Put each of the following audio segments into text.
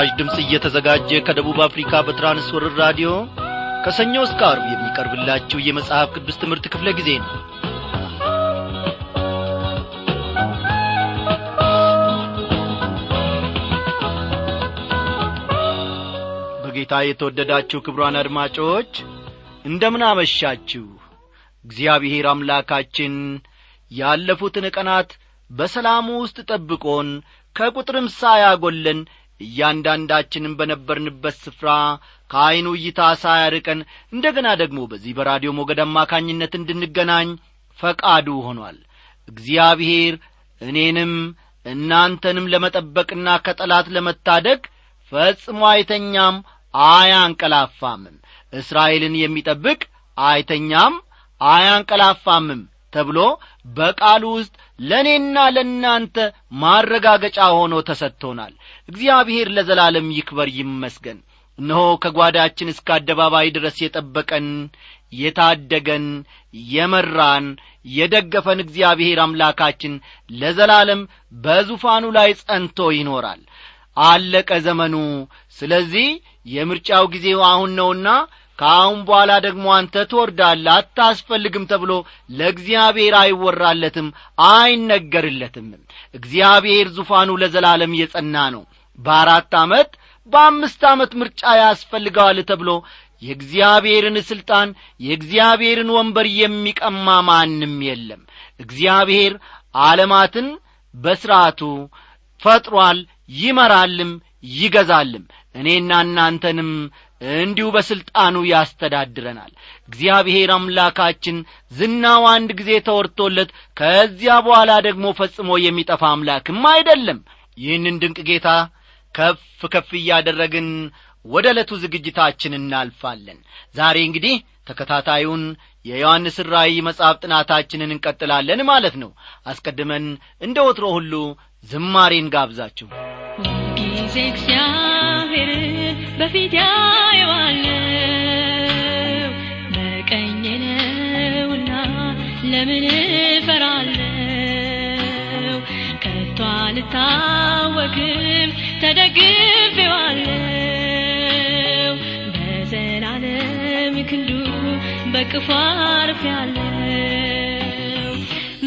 ይህ ምስራች ድምፅ እየተዘጋጀ ከደቡብ አፍሪካ በትራንስወርር ራዲዮ ከሰኞ እስከ አርብ የሚቀርብላችሁ የመጽሐፍ ቅዱስ ትምህርት ክፍለ ጊዜ ነው። በጌታ የተወደዳችሁ ክብሯን አድማጮች እንደምን አመሻችሁ። እግዚአብሔር አምላካችን ያለፉትን ቀናት በሰላሙ ውስጥ ጠብቆን ከቁጥርም ሳያጐለን እያንዳንዳችንም በነበርንበት ስፍራ ከዐይኑ እይታ ሳያርቀን እንደ ገና ደግሞ በዚህ በራዲዮ ሞገድ አማካኝነት እንድንገናኝ ፈቃዱ ሆኗል። እግዚአብሔር እኔንም እናንተንም ለመጠበቅና ከጠላት ለመታደግ ፈጽሞ አይተኛም አያንቀላፋምም። እስራኤልን የሚጠብቅ አይተኛም አያንቀላፋምም ተብሎ በቃሉ ውስጥ ለእኔና ለእናንተ ማረጋገጫ ሆኖ ተሰጥቶናል። እግዚአብሔር ለዘላለም ይክበር ይመስገን። እነሆ ከጓዳችን እስከ አደባባይ ድረስ የጠበቀን የታደገን የመራን የደገፈን እግዚአብሔር አምላካችን ለዘላለም በዙፋኑ ላይ ጸንቶ ይኖራል። አለቀ ዘመኑ። ስለዚህ የምርጫው ጊዜው አሁን ነውና ከአሁን በኋላ ደግሞ አንተ ትወርዳለ አታስፈልግም ተብሎ ለእግዚአብሔር አይወራለትም አይነገርለትም። እግዚአብሔር ዙፋኑ ለዘላለም የጸና ነው። በአራት ዓመት በአምስት ዓመት ምርጫ ያስፈልገዋል ተብሎ የእግዚአብሔርን ሥልጣን የእግዚአብሔርን ወንበር የሚቀማ ማንም የለም። እግዚአብሔር ዓለማትን በሥርዓቱ ፈጥሯል ይመራልም ይገዛልም። እኔና እናንተንም እንዲሁ በሥልጣኑ ያስተዳድረናል። እግዚአብሔር አምላካችን ዝናው አንድ ጊዜ ተወርቶለት ከዚያ በኋላ ደግሞ ፈጽሞ የሚጠፋ አምላክም አይደለም። ይህንን ድንቅ ጌታ ከፍ ከፍ እያደረግን ወደ ዕለቱ ዝግጅታችን እናልፋለን። ዛሬ እንግዲህ ተከታታዩን የዮሐንስ ራእይ መጽሐፍ ጥናታችንን እንቀጥላለን ማለት ነው። አስቀድመን እንደ ወትሮ ሁሉ ዝማሬን ጋብዛችሁ። ጊዜ እግዚአብሔር በፊት ለምን እፈራለው ከቶ አልታወክም ተደግፌዋለው በዘላለም ክንዱ በቅፎ አርፌያለው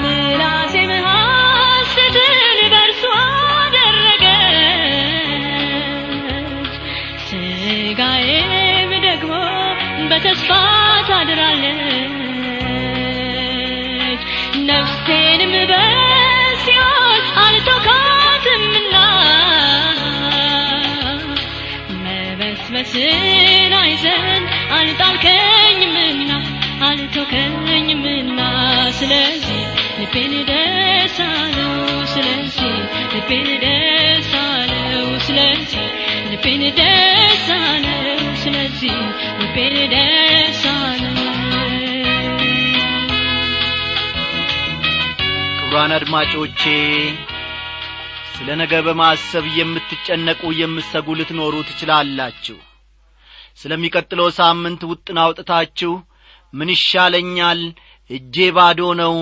ምላሴ ሐሰትን በእርሱ አደረገች። ስጋዬም ደግሞ በተስፋ ታድራለች መበስበስን አይዘን አልጣልከኝምና አልተውከኝምና ስለዚህ ልቤን ደስ አለው ስለዚህ ልቤን ደስ ስለዚህ ልቤን ደስ ስለዚህ ልቤን ደስ አለው። አድማጮቼ ስለ ነገ በማሰብ የምትጨነቁ የምትሰጉ ልትኖሩ ትችላላችሁ ስለሚቀጥለው ሳምንት ውጥን አውጥታችሁ ምን ይሻለኛል? እጄ ባዶ ነው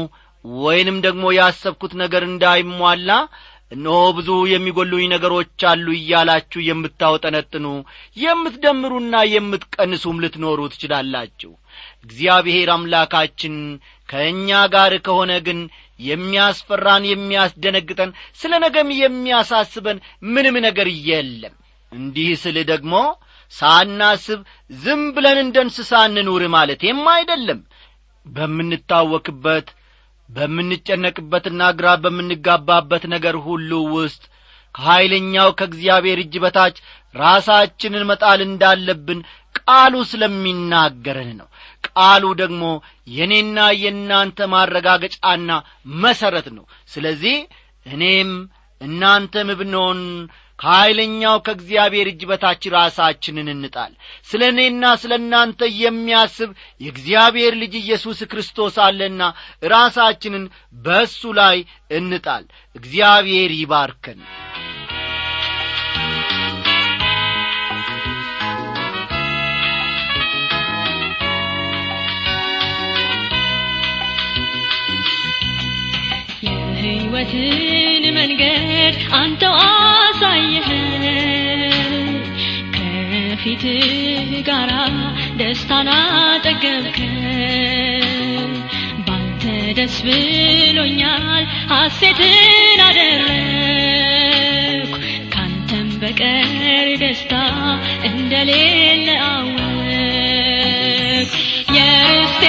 ወይንም ደግሞ ያሰብኩት ነገር እንዳይሟላ? እነሆ ብዙ የሚጐሉኝ ነገሮች አሉ እያላችሁ የምታውጠነጥኑ የምትደምሩና የምትቀንሱም ልትኖሩ ትችላላችሁ። እግዚአብሔር አምላካችን ከእኛ ጋር ከሆነ ግን የሚያስፈራን የሚያስደነግጠን ስለ ነገም የሚያሳስበን ምንም ነገር የለም። እንዲህ ስል ደግሞ ሳናስብ ዝም ብለን እንደ እንስሳ እንኑር ማለቴም አይደለም። በምንታወክበት በምንጨነቅበትና ግራ በምንጋባበት ነገር ሁሉ ውስጥ ከኀይለኛው ከእግዚአብሔር እጅ በታች ራሳችንን መጣል እንዳለብን ቃሉ ስለሚናገረን ነው። ቃሉ ደግሞ የእኔና የእናንተ ማረጋገጫና መሠረት ነው። ስለዚህ እኔም እናንተም ብንሆን ከኀይለኛው ከእግዚአብሔር እጅ በታች ራሳችንን እንጣል። ስለ እኔና ስለ እናንተ የሚያስብ የእግዚአብሔር ልጅ ኢየሱስ ክርስቶስ አለና ራሳችንን በእሱ ላይ እንጣል። እግዚአብሔር ይባርከን የህይወትን መንገድ አንተው አሳየኸን ከፊት ጋራ ደስታን አጠገብከን ባንተ ደስ ብሎኛል ሐሴትን አደረኩ! ካንተም በቀር ደስታ እንደሌለ አወቅ የርስቴ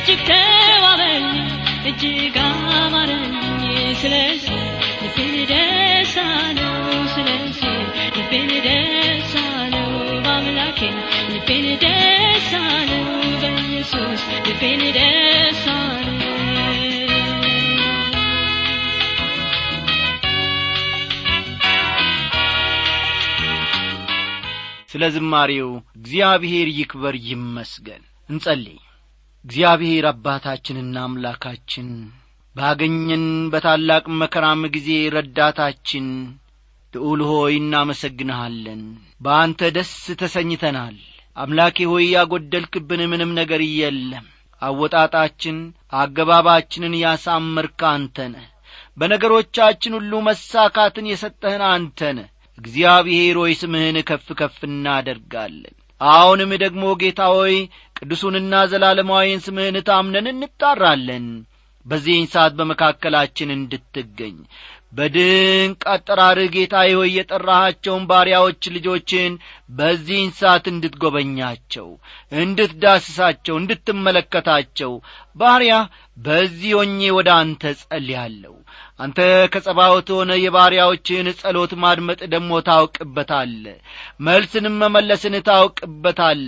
እጅግ ተዋበልኝ እጅግ አማረኝ ስለዚህ ልቤን ደስ አለው ስለዚህ ልቤን ደስ ስለ ዝማሬው እግዚአብሔር ይክበር ይመስገን። እንጸልይ እግዚአብሔር አባታችንና አምላካችን ባገኘን በታላቅ መከራም ጊዜ ረዳታችን ልዑል ሆይ እናመሰግንሃለን። በአንተ ደስ ተሰኝተናል። አምላኬ ሆይ ያጐደልክብን ምንም ነገር የለም። አወጣጣችን አገባባችንን ያሳመርክ አንተ ነህ። በነገሮቻችን ሁሉ መሳካትን የሰጠህን አንተ ነህ። እግዚአብሔር ሆይ ስምህን ከፍ ከፍ እናደርጋለን አሁንም ደግሞ ጌታ ሆይ ቅዱሱንና ዘላለማዊን ስምህን ታምነን እንጣራለን። በዚህን ሰዓት በመካከላችን እንድትገኝ በድንቅ አጠራርህ ጌታዬ ሆይ የጠራሃቸውን ባሪያዎች ልጆችን በዚህን ሰዓት እንድትጐበኛቸው እንድትዳስሳቸው እንድትመለከታቸው ባሪያ በዚህ ሆኜ ወደ አንተ ጸልያለሁ አንተ ከጸባዖት ሆነ የባሪያዎችህን ጸሎት ማድመጥ ደግሞ ታውቅበታል። መልስንም መመለስን ታውቅበታል።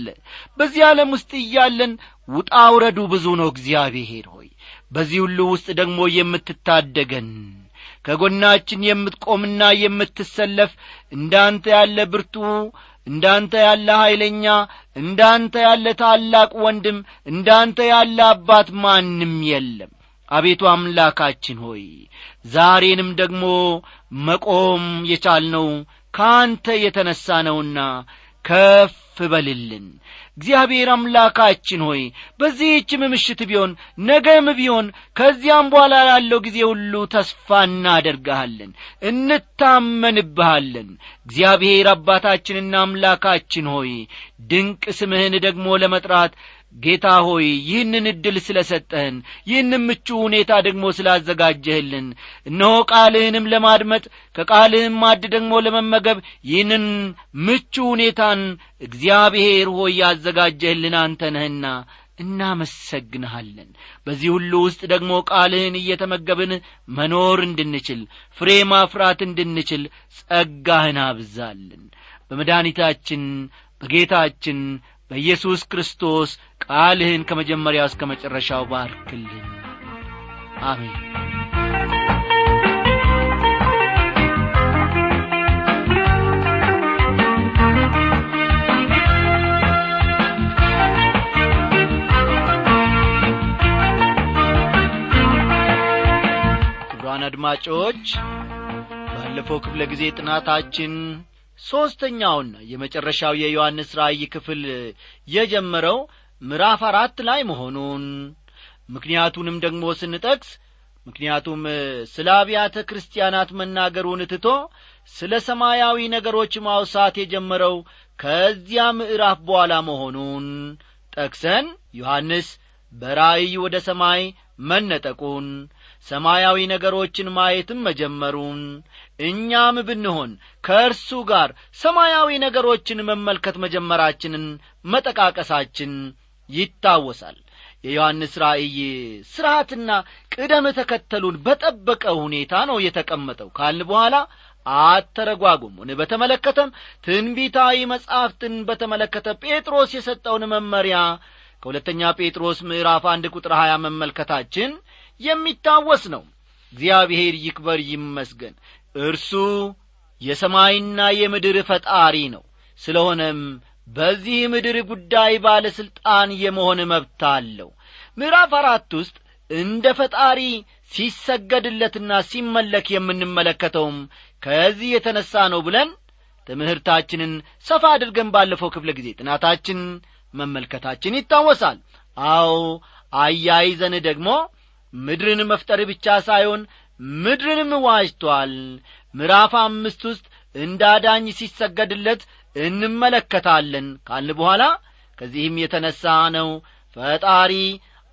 በዚህ ዓለም ውስጥ እያለን ውጣ ውረዱ ብዙ ነው። እግዚአብሔር ሆይ በዚህ ሁሉ ውስጥ ደግሞ የምትታደገን ከጎናችን የምትቆምና የምትሰለፍ እንዳንተ ያለ ብርቱ እንዳንተ ያለ ኀይለኛ እንዳንተ ያለ ታላቅ ወንድም እንዳንተ ያለ አባት ማንም የለም አቤቱ አምላካችን ሆይ ዛሬንም ደግሞ መቆም የቻልነው ከአንተ የተነሣ ነውና ከፍ በልልን። እግዚአብሔር አምላካችን ሆይ በዚህችም ምሽት ቢሆን ነገም ቢሆን ከዚያም በኋላ ላለው ጊዜ ሁሉ ተስፋ እናደርግሃለን እንታመንብሃለን። እግዚአብሔር አባታችንና አምላካችን ሆይ ድንቅ ስምህን ደግሞ ለመጥራት ጌታ ሆይ ይህንን ዕድል ስለ ሰጠህን ይህንም ምቹ ሁኔታ ደግሞ ስላዘጋጀህልን እነሆ ቃልህንም ለማድመጥ ከቃልህም ማድ ደግሞ ለመመገብ ይህንን ምቹ ሁኔታን እግዚአብሔር ሆይ ያዘጋጀህልን አንተ ነህና እናመሰግንሃለን። በዚህ ሁሉ ውስጥ ደግሞ ቃልህን እየተመገብን መኖር እንድንችል ፍሬ ማፍራት እንድንችል ጸጋህን አብዛልን። በመድኃኒታችን በጌታችን በኢየሱስ ክርስቶስ ቃልህን ከመጀመሪያው እስከ መጨረሻው ባርክልን አሜን። ክቡራን አድማጮች ባለፈው ክፍለ ጊዜ ጥናታችን ሦስተኛውና የመጨረሻው የዮሐንስ ራእይ ክፍል የጀመረው ምዕራፍ አራት ላይ መሆኑን ምክንያቱንም ደግሞ ስንጠቅስ ምክንያቱም ስለ አብያተ ክርስቲያናት መናገሩን ትቶ ስለ ሰማያዊ ነገሮች ማውሳት የጀመረው ከዚያ ምዕራፍ በኋላ መሆኑን ጠቅሰን ዮሐንስ በራእይ ወደ ሰማይ መነጠቁን ሰማያዊ ነገሮችን ማየትም መጀመሩን። እኛም ብንሆን ከእርሱ ጋር ሰማያዊ ነገሮችን መመልከት መጀመራችንን መጠቃቀሳችን ይታወሳል። የዮሐንስ ራእይ ሥርዓትና ቅደም ተከተሉን በጠበቀ ሁኔታ ነው የተቀመጠው። ካልን በኋላ አተረጓጉሙን። በተመለከተም ትንቢታዊ መጻሕፍትን በተመለከተ ጴጥሮስ የሰጠውን መመሪያ ከሁለተኛ ጴጥሮስ ምዕራፍ አንድ ቁጥር ሀያ መመልከታችን የሚታወስ ነው። እግዚአብሔር ይክበር ይመስገን። እርሱ የሰማይና የምድር ፈጣሪ ነው። ስለሆነም በዚህ ምድር ጉዳይ ባለሥልጣን የመሆን መብት አለው። ምዕራፍ አራት ውስጥ እንደ ፈጣሪ ሲሰገድለትና ሲመለክ የምንመለከተውም ከዚህ የተነሣ ነው ብለን ትምህርታችንን ሰፋ አድርገን ባለፈው ክፍለ ጊዜ ጥናታችን መመልከታችን ይታወሳል። አዎ አያይዘን ደግሞ ምድርን መፍጠር ብቻ ሳይሆን ምድርንም ዋጅቷል። ምዕራፍ አምስት ውስጥ እንደ አዳኝ ሲሰገድለት እንመለከታለን። ካልን በኋላ ከዚህም የተነሣ ነው ፈጣሪ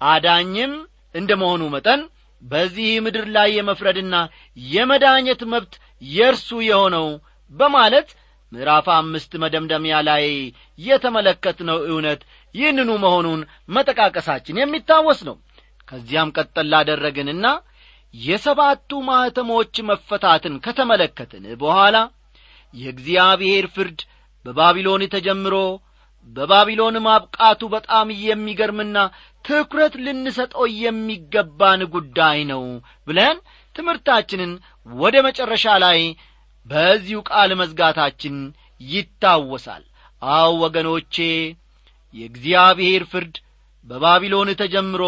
አዳኝም እንደ መሆኑ መጠን በዚህ ምድር ላይ የመፍረድና የመዳኘት መብት የእርሱ የሆነው በማለት ምዕራፍ አምስት መደምደሚያ ላይ የተመለከትነው እውነት ይህንኑ መሆኑን መጠቃቀሳችን የሚታወስ ነው ከዚያም ቀጠል ላደረግንና የሰባቱ ማኅተሞች መፈታትን ከተመለከትን በኋላ የእግዚአብሔር ፍርድ በባቢሎን ተጀምሮ በባቢሎን ማብቃቱ በጣም የሚገርምና ትኩረት ልንሰጠው የሚገባን ጉዳይ ነው ብለን ትምህርታችንን ወደ መጨረሻ ላይ በዚሁ ቃል መዝጋታችን ይታወሳል። አው ወገኖቼ የእግዚአብሔር ፍርድ በባቢሎን ተጀምሮ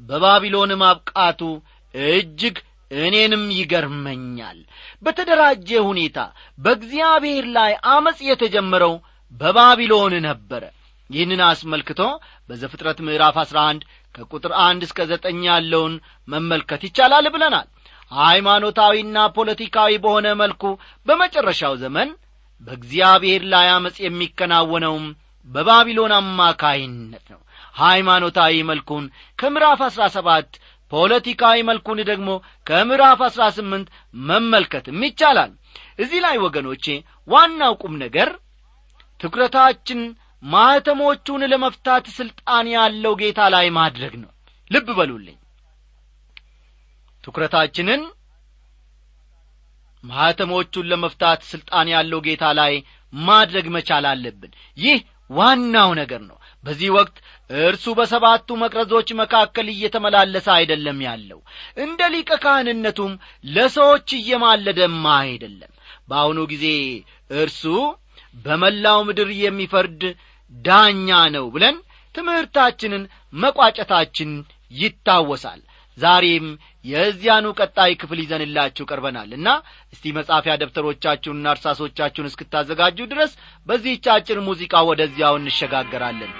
በባቢሎን ማብቃቱ እጅግ እኔንም ይገርመኛል። በተደራጀ ሁኔታ በእግዚአብሔር ላይ አመፅ የተጀመረው በባቢሎን ነበረ። ይህንን አስመልክቶ በዘፍጥረት ምዕራፍ አሥራ አንድ ከቁጥር አንድ እስከ ዘጠኝ ያለውን መመልከት ይቻላል ብለናል። ሃይማኖታዊና ፖለቲካዊ በሆነ መልኩ በመጨረሻው ዘመን በእግዚአብሔር ላይ አመፅ የሚከናወነውም በባቢሎን አማካይነት ነው ሃይማኖታዊ መልኩን ከምዕራፍ አሥራ ሰባት ፖለቲካዊ መልኩን ደግሞ ከምዕራፍ አሥራ ስምንት መመልከትም ይቻላል። እዚህ ላይ ወገኖቼ ዋናው ቁም ነገር ትኩረታችን ማኅተሞቹን ለመፍታት ሥልጣን ያለው ጌታ ላይ ማድረግ ነው። ልብ በሉልኝ። ትኩረታችንን ማኅተሞቹን ለመፍታት ሥልጣን ያለው ጌታ ላይ ማድረግ መቻል አለብን። ይህ ዋናው ነገር ነው። በዚህ ወቅት እርሱ በሰባቱ መቅረዞች መካከል እየተመላለሰ አይደለም ያለው። እንደ ሊቀ ካህንነቱም ለሰዎች እየማለደማ አይደለም። በአሁኑ ጊዜ እርሱ በመላው ምድር የሚፈርድ ዳኛ ነው ብለን ትምህርታችንን መቋጨታችን ይታወሳል። ዛሬም የዚያኑ ቀጣይ ክፍል ይዘንላችሁ ቀርበናልና እስቲ መጻፊያ ደብተሮቻችሁንና እርሳሶቻችሁን እስክታዘጋጁ ድረስ በዚህች አጭር ሙዚቃ ወደዚያው እንሸጋገራለን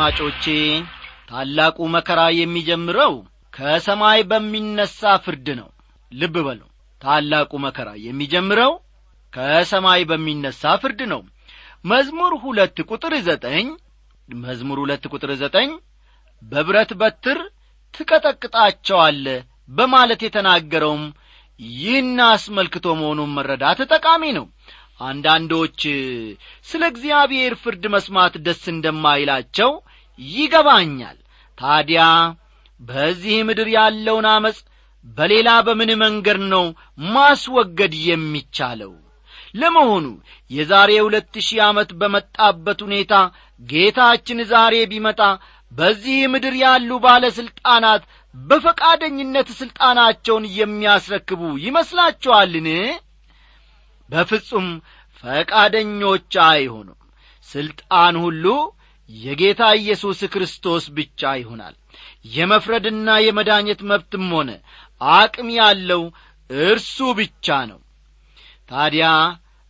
አድማጮቼ ታላቁ መከራ የሚጀምረው ከሰማይ በሚነሣ ፍርድ ነው። ልብ በሉ። ታላቁ መከራ የሚጀምረው ከሰማይ በሚነሣ ፍርድ ነው መዝሙር ሁለት ቁጥር ዘጠኝ። መዝሙር ሁለት ቁጥር ዘጠኝ በብረት በትር ትቀጠቅጣቸዋለ በማለት የተናገረውም ይህን አስመልክቶ መሆኑን መረዳት ጠቃሚ ነው። አንዳንዶች ስለ እግዚአብሔር ፍርድ መስማት ደስ እንደማይላቸው ይገባኛል። ታዲያ በዚህ ምድር ያለውን አመፅ በሌላ በምን መንገድ ነው ማስወገድ የሚቻለው ለመሆኑ የዛሬ ሁለት ሺህ ዓመት በመጣበት ሁኔታ ጌታችን ዛሬ ቢመጣ በዚህ ምድር ያሉ ባለሥልጣናት በፈቃደኝነት ሥልጣናቸውን የሚያስረክቡ ይመስላችኋልን? በፍጹም ፈቃደኞች አይሆኑም። ሥልጣን ሁሉ የጌታ ኢየሱስ ክርስቶስ ብቻ ይሆናል። የመፍረድና የመዳኘት መብትም ሆነ አቅም ያለው እርሱ ብቻ ነው ታዲያ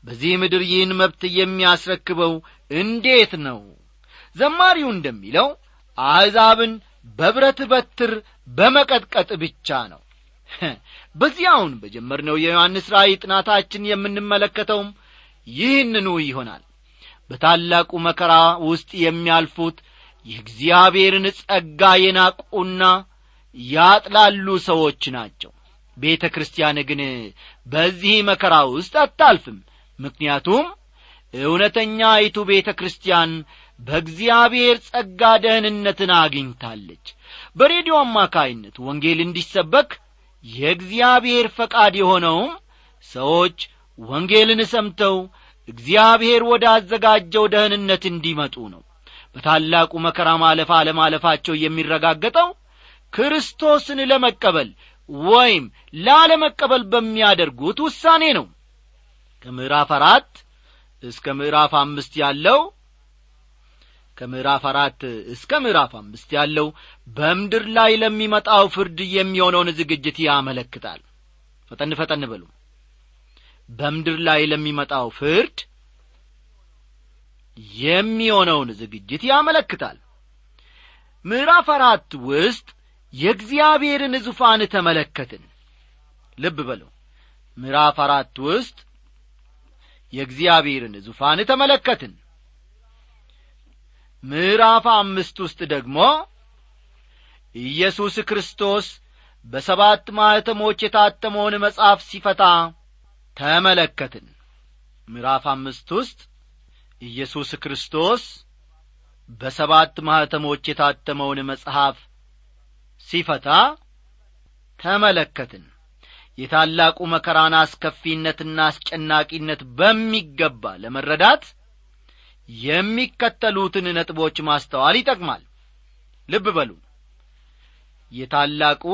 በዚህ ምድር ይህን መብት የሚያስረክበው እንዴት ነው? ዘማሪው እንደሚለው አሕዛብን በብረት በትር በመቀጥቀጥ ብቻ ነው። በዚያውን በጀመርነው የዮሐንስ ራእይ ጥናታችን የምንመለከተውም ይህንኑ ይሆናል። በታላቁ መከራ ውስጥ የሚያልፉት የእግዚአብሔርን ጸጋ የናቁና ያጥላሉ ሰዎች ናቸው ቤተ ክርስቲያን ግን በዚህ መከራ ውስጥ አታልፍም። ምክንያቱም እውነተኛይቱ ቤተ ክርስቲያን በእግዚአብሔር ጸጋ ደህንነትን አግኝታለች። በሬዲዮ አማካይነት ወንጌል እንዲሰበክ የእግዚአብሔር ፈቃድ የሆነውም ሰዎች ወንጌልን ሰምተው እግዚአብሔር ወደ አዘጋጀው ደህንነት እንዲመጡ ነው። በታላቁ መከራ ማለፍ አለማለፋቸው የሚረጋገጠው ክርስቶስን ለመቀበል ወይም ላለመቀበል በሚያደርጉት ውሳኔ ነው። ከምዕራፍ አራት እስከ ምዕራፍ አምስት ያለው ከምዕራፍ አራት እስከ ምዕራፍ አምስት ያለው በምድር ላይ ለሚመጣው ፍርድ የሚሆነውን ዝግጅት ያመለክታል። ፈጠን ፈጠን በሉ። በምድር ላይ ለሚመጣው ፍርድ የሚሆነውን ዝግጅት ያመለክታል። ምዕራፍ አራት ውስጥ የእግዚአብሔርን ዙፋን ተመለከትን። ልብ በሉ። ምዕራፍ አራት ውስጥ የእግዚአብሔርን ዙፋን ተመለከትን። ምዕራፍ አምስት ውስጥ ደግሞ ኢየሱስ ክርስቶስ በሰባት ማኅተሞች የታተመውን መጽሐፍ ሲፈታ ተመለከትን። ምዕራፍ አምስት ውስጥ ኢየሱስ ክርስቶስ በሰባት ማኅተሞች የታተመውን መጽሐፍ ሲፈታ ተመለከትን። የታላቁ መከራን አስከፊነትና አስጨናቂነት በሚገባ ለመረዳት የሚከተሉትን ነጥቦች ማስተዋል ይጠቅማል። ልብ በሉ። የታላቁ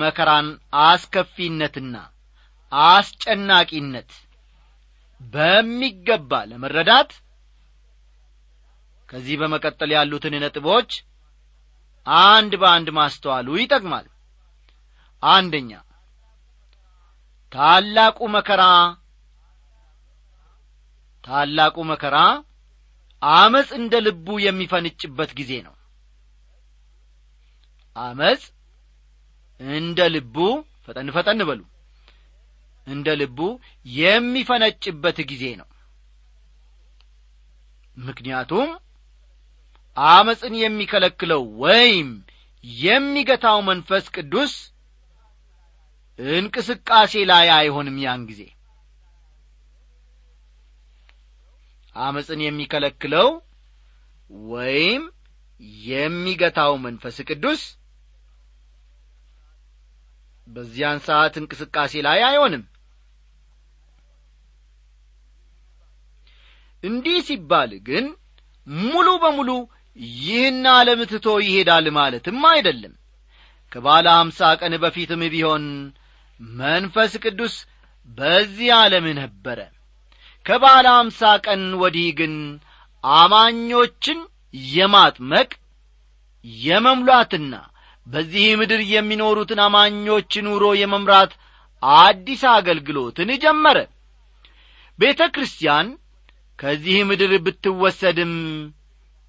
መከራን አስከፊነትና አስጨናቂነት በሚገባ ለመረዳት ከዚህ በመቀጠል ያሉትን ነጥቦች አንድ በአንድ ማስተዋሉ ይጠቅማል። አንደኛ ታላቁ መከራ ታላቁ መከራ አመፅ እንደ ልቡ የሚፈንጭበት ጊዜ ነው። አመፅ እንደ ልቡ ፈጠን ፈጠን በሉ እንደ ልቡ የሚፈነጭበት ጊዜ ነው። ምክንያቱም አመፅን የሚከለክለው ወይም የሚገታው መንፈስ ቅዱስ እንቅስቃሴ ላይ አይሆንም ያን ጊዜ። አመፅን የሚከለክለው ወይም የሚገታው መንፈስ ቅዱስ በዚያን ሰዓት እንቅስቃሴ ላይ አይሆንም። እንዲህ ሲባል ግን ሙሉ በሙሉ ይህን ዓለም ትቶ ይሄዳል ማለትም አይደለም። ከባለ አምሳ ቀን በፊትም ቢሆን መንፈስ ቅዱስ በዚህ ዓለም ነበረ። ከባለ አምሳ ቀን ወዲህ ግን አማኞችን የማጥመቅ የመሙላትና በዚህ ምድር የሚኖሩትን አማኞች ኑሮ የመምራት አዲስ አገልግሎትን ጀመረ። ቤተ ክርስቲያን ከዚህ ምድር ብትወሰድም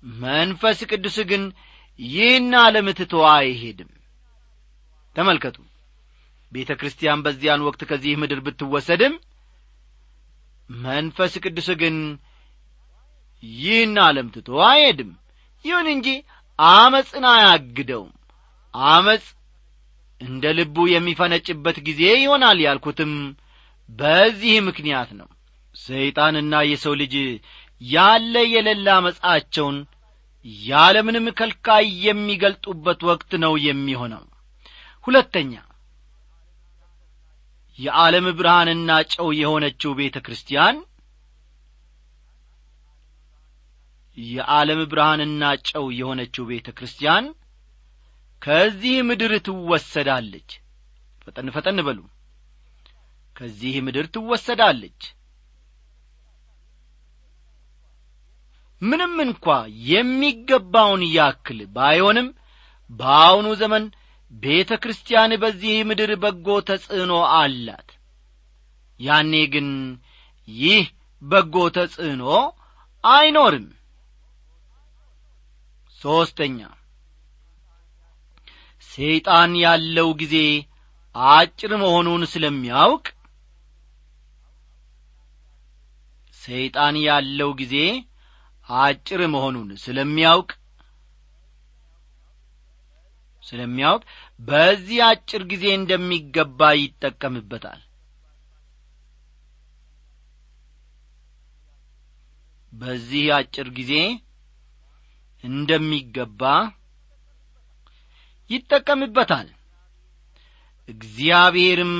መንፈስ ቅዱስ ግን ይህን ዓለም ትቶ አይሄድም። ተመልከቱ። ቤተ ክርስቲያን በዚያን ወቅት ከዚህ ምድር ብትወሰድም መንፈስ ቅዱስ ግን ይህን ዓለም ትቶ አይሄድም። ይሁን እንጂ አመፅን አያግደውም። አመፅ እንደ ልቡ የሚፈነጭበት ጊዜ ይሆናል ያልኩትም በዚህ ምክንያት ነው። ሰይጣንና የሰው ልጅ ያለ የሌላ አመፃቸውን ያለምንም ከልካይ የሚገልጡበት ወቅት ነው የሚሆነው። ሁለተኛ የዓለም ብርሃንና ጨው የሆነችው ቤተ ክርስቲያን የዓለም ብርሃንና ጨው የሆነችው ቤተ ክርስቲያን ከዚህ ምድር ትወሰዳለች። ፈጠን ፈጠን በሉ። ከዚህ ምድር ትወሰዳለች ምንም እንኳ የሚገባውን ያክል ባይሆንም በአሁኑ ዘመን ቤተ ክርስቲያን በዚህ ምድር በጎ ተጽዕኖ አላት። ያኔ ግን ይህ በጎ ተጽዕኖ አይኖርም። ሦስተኛ ሰይጣን ያለው ጊዜ አጭር መሆኑን ስለሚያውቅ ሰይጣን ያለው ጊዜ አጭር መሆኑን ስለሚያውቅ ስለሚያውቅ በዚህ አጭር ጊዜ እንደሚገባ ይጠቀምበታል። በዚህ አጭር ጊዜ እንደሚገባ ይጠቀምበታል። እግዚአብሔርም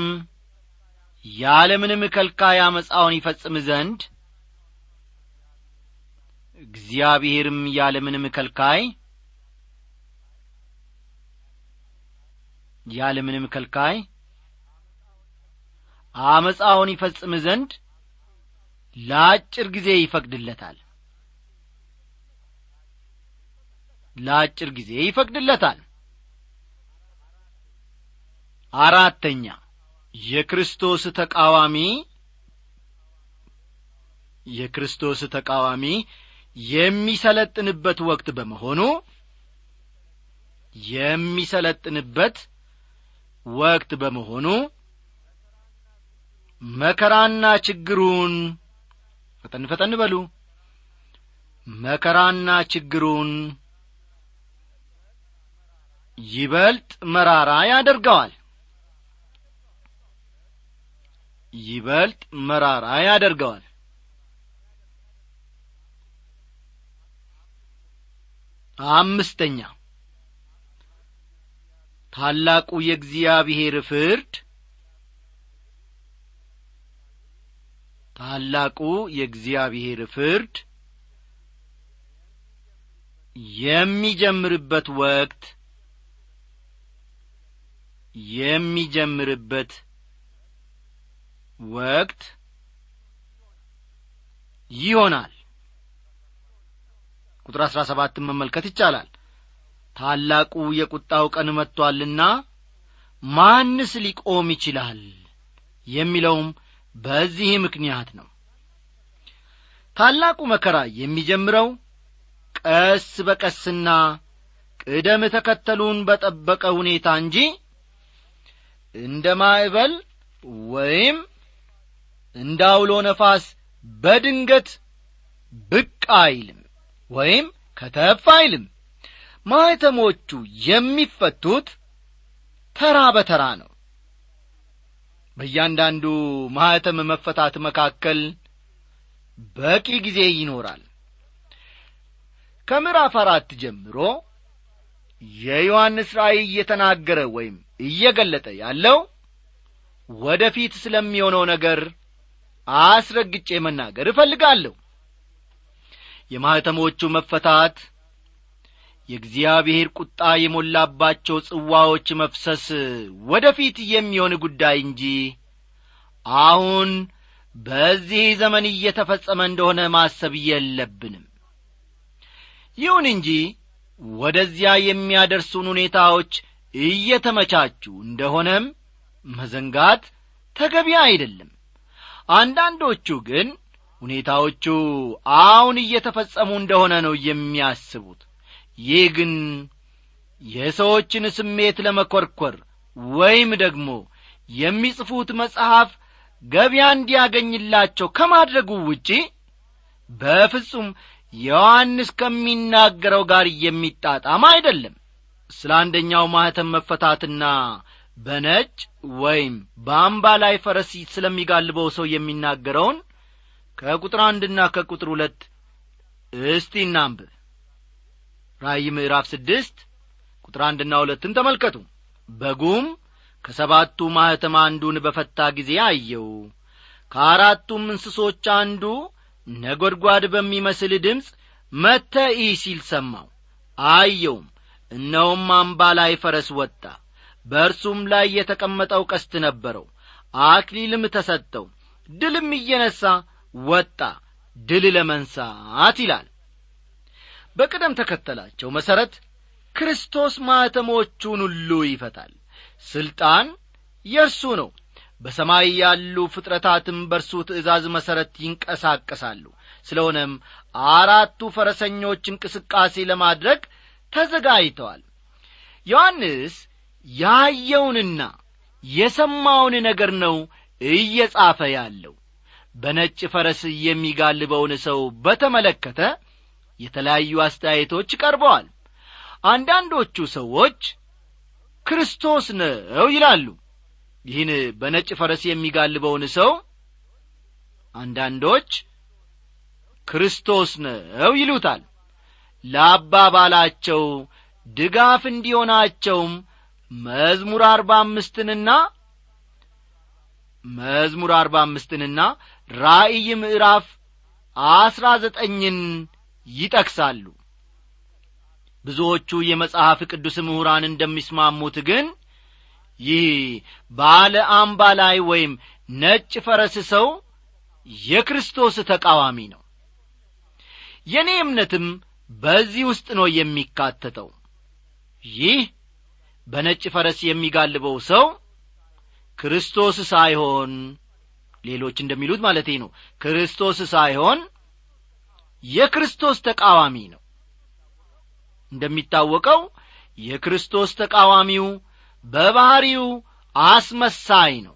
ያለምንም ከልካይ አመፃውን ይፈጽም ዘንድ እግዚአብሔርም ያለምንም ከልካይ ያለምንም ከልካይ አመፃውን ይፈጽም ዘንድ ለአጭር ጊዜ ይፈቅድለታል። ለአጭር ጊዜ ይፈቅድለታል። አራተኛ የክርስቶስ ተቃዋሚ የክርስቶስ ተቃዋሚ የሚሰለጥንበት ወቅት በመሆኑ የሚሰለጥንበት ወቅት በመሆኑ መከራና ችግሩን ፈጠን ፈጠን በሉ። መከራና ችግሩን ይበልጥ መራራ ያደርገዋል። ይበልጥ መራራ ያደርገዋል አምስተኛ። ታላቁ የእግዚአብሔር ፍርድ። ታላቁ የእግዚአብሔር ፍርድ የሚጀምርበት ወቅት የሚጀምርበት ወቅት ይሆናል ቁጥር አሥራ ሰባትን መመልከት ይቻላል። ታላቁ የቁጣው ቀን መጥቶአልና ማንስ ሊቆም ይችላል የሚለውም በዚህ ምክንያት ነው። ታላቁ መከራ የሚጀምረው ቀስ በቀስና ቅደም ተከተሉን በጠበቀ ሁኔታ እንጂ እንደ ማዕበል ወይም እንደ አውሎ ነፋስ በድንገት ብቅ አይልም ወይም ከተፍ አይልም። ማኅተሞቹ የሚፈቱት ተራ በተራ ነው። በእያንዳንዱ ማኅተም መፈታት መካከል በቂ ጊዜ ይኖራል። ከምዕራፍ አራት ጀምሮ የዮሐንስ ራእይ እየተናገረ ወይም እየገለጠ ያለው ወደ ፊት ስለሚሆነው ነገር አስረግጬ መናገር እፈልጋለሁ የማኅተሞቹ መፈታት የእግዚአብሔር ቁጣ የሞላባቸው ጽዋዎች መፍሰስ ወደ ፊት የሚሆን ጉዳይ እንጂ አሁን በዚህ ዘመን እየተፈጸመ እንደሆነ ማሰብ የለብንም። ይሁን እንጂ ወደዚያ የሚያደርሱን ሁኔታዎች እየተመቻቹ እንደሆነም መዘንጋት ተገቢ አይደለም። አንዳንዶቹ ግን ሁኔታዎቹ አሁን እየተፈጸሙ እንደሆነ ነው የሚያስቡት። ይህ ግን የሰዎችን ስሜት ለመኰርኰር ወይም ደግሞ የሚጽፉት መጽሐፍ ገቢያ እንዲያገኝላቸው ከማድረጉ ውጪ በፍጹም ዮሐንስ ከሚናገረው ጋር የሚጣጣም አይደለም። ስለ አንደኛው ማኅተም መፈታትና በነጭ ወይም በአምባ ላይ ፈረስ ስለሚጋልበው ሰው የሚናገረውን ከቁጥር አንድና ከቁጥር ሁለት እስቲ እናንብብ ራእይ ምዕራፍ ስድስት ቁጥር አንድና ሁለትን ተመልከቱ። በጉም ከሰባቱ ማኅተም አንዱን በፈታ ጊዜ አየው። ከአራቱም እንስሶች አንዱ ነጐድጓድ በሚመስል ድምፅ መተ ሲል ሰማው። አየውም እነሆም አምባ ላይ ፈረስ ወጣ። በእርሱም ላይ የተቀመጠው ቀስት ነበረው። አክሊልም ተሰጠው። ድልም እየነሣ ወጣ ድል ለመንሳት ይላል። በቅደም ተከተላቸው መሠረት ክርስቶስ ማኅተሞቹን ሁሉ ይፈታል። ሥልጣን የእርሱ ነው። በሰማይ ያሉ ፍጥረታትም በእርሱ ትእዛዝ መሠረት ይንቀሳቀሳሉ። ስለሆነም አራቱ ፈረሰኞች እንቅስቃሴ ለማድረግ ተዘጋጅተዋል። ዮሐንስ ያየውንና የሰማውን ነገር ነው እየጻፈ ያለው በነጭ ፈረስ የሚጋልበውን ሰው በተመለከተ የተለያዩ አስተያየቶች ቀርበዋል። አንዳንዶቹ ሰዎች ክርስቶስ ነው ይላሉ። ይህን በነጭ ፈረስ የሚጋልበውን ሰው አንዳንዶች ክርስቶስ ነው ይሉታል። ለአባባላቸው ድጋፍ እንዲሆናቸውም መዝሙር አርባ አምስትንና መዝሙር አርባ አምስትንና ራእይ ምዕራፍ አስራ ዘጠኝን ይጠቅሳሉ። ብዙዎቹ የመጽሐፍ ቅዱስ ምሁራን እንደሚስማሙት ግን ይህ ባለ አምባ ላይ ወይም ነጭ ፈረስ ሰው የክርስቶስ ተቃዋሚ ነው። የእኔ እምነትም በዚህ ውስጥ ነው የሚካተተው። ይህ በነጭ ፈረስ የሚጋልበው ሰው ክርስቶስ ሳይሆን ሌሎች እንደሚሉት ማለቴ ነው። ክርስቶስ ሳይሆን የክርስቶስ ተቃዋሚ ነው። እንደሚታወቀው የክርስቶስ ተቃዋሚው በባሕሪው አስመሳይ ነው።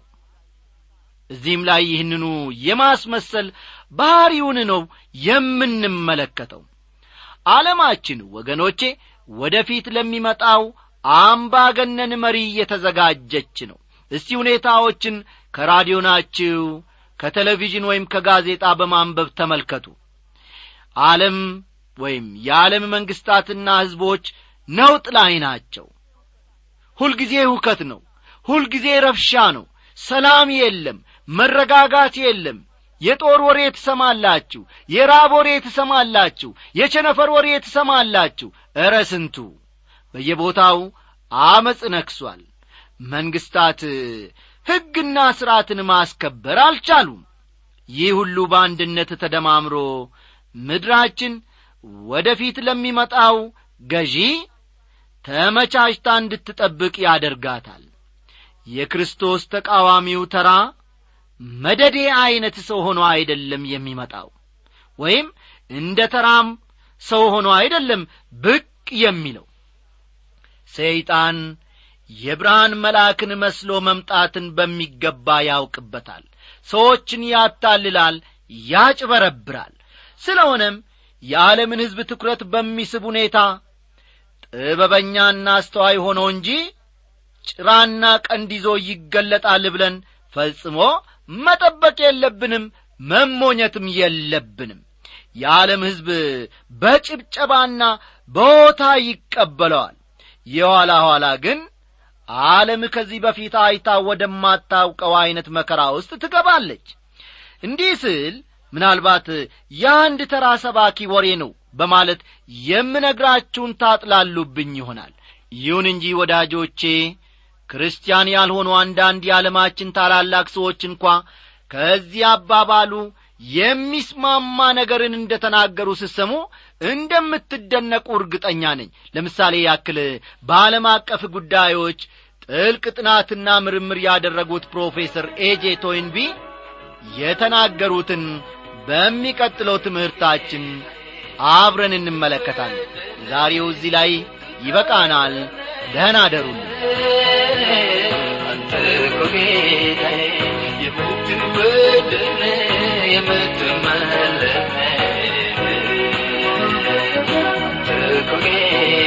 እዚህም ላይ ይህንኑ የማስመሰል ባሕሪውን ነው የምንመለከተው። ዓለማችን ወገኖቼ ወደፊት ለሚመጣው አምባገነን መሪ እየተዘጋጀች ነው። እስቲ ሁኔታዎችን ከራዲዮናችሁ ከቴሌቪዥን ወይም ከጋዜጣ በማንበብ ተመልከቱ። ዓለም ወይም የዓለም መንግሥታትና ሕዝቦች ነውጥ ላይ ናቸው። ሁልጊዜ ሁከት ነው ሁልጊዜ ረብሻ ነው። ሰላም የለም መረጋጋት የለም። የጦር ወሬ ትሰማላችሁ የራብ ወሬ ትሰማላችሁ የቸነፈር ወሬ ትሰማላችሁ። እረ ስንቱ! በየቦታው አመፅ ነክሷል። መንግስታት ሕግና ሥርዓትን ማስከበር አልቻሉም። ይህ ሁሉ በአንድነት ተደማምሮ ምድራችን ወደ ፊት ለሚመጣው ገዢ ተመቻችታ እንድትጠብቅ ያደርጋታል። የክርስቶስ ተቃዋሚው ተራ መደዴ ዐይነት ሰው ሆኖ አይደለም የሚመጣው ወይም እንደ ተራም ሰው ሆኖ አይደለም ብቅ የሚለው። ሰይጣን የብርሃን መልአክን መስሎ መምጣትን በሚገባ ያውቅበታል። ሰዎችን ያታልላል ያጭበረብራል። ስለሆነም የዓለምን ሕዝብ ትኩረት በሚስብ ሁኔታ ጥበበኛና አስተዋይ ሆኖ እንጂ ጭራና ቀንድ ይዞ ይገለጣል ብለን ፈጽሞ መጠበቅ የለብንም መሞኘትም የለብንም። የዓለም ሕዝብ በጭብጨባና በሆታ ይቀበለዋል። የኋላ ኋላ ግን ዓለም ከዚህ በፊት አይታ ወደማታውቀው ዐይነት መከራ ውስጥ ትገባለች። እንዲህ ስል ምናልባት የአንድ ተራ ሰባኪ ወሬ ነው በማለት የምነግራችሁን ታጥላሉብኝ ይሆናል። ይሁን እንጂ ወዳጆቼ ክርስቲያን ያልሆኑ አንዳንድ የዓለማችን ታላላቅ ሰዎች እንኳ ከዚህ አባባሉ የሚስማማ ነገርን እንደ ተናገሩ ስሰሙ እንደምትደነቁ እርግጠኛ ነኝ። ለምሳሌ ያክል በዓለም አቀፍ ጉዳዮች ጥልቅ ጥናትና ምርምር ያደረጉት ፕሮፌሰር ኤጄ ቶይንቢ የተናገሩትን በሚቀጥለው ትምህርታችን አብረን እንመለከታለን። ዛሬው እዚህ ላይ ይበቃናል። ደህና የምትወደድ የምትመለክ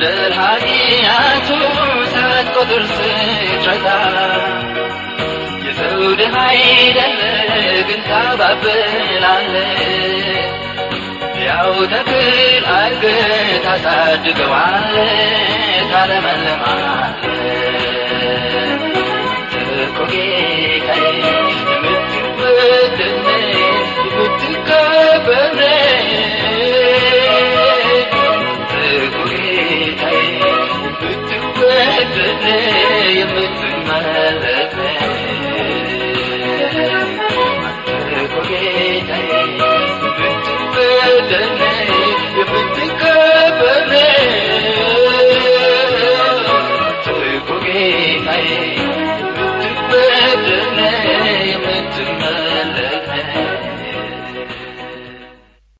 በደል ኃጢአቱ ሳትቆጥር ስትረታ የሰው ድሃ አይደለ ግን ታባብላለ ያው ተክል አድርገህ ታሳድገዋለ ታለመልማለ እኮ रे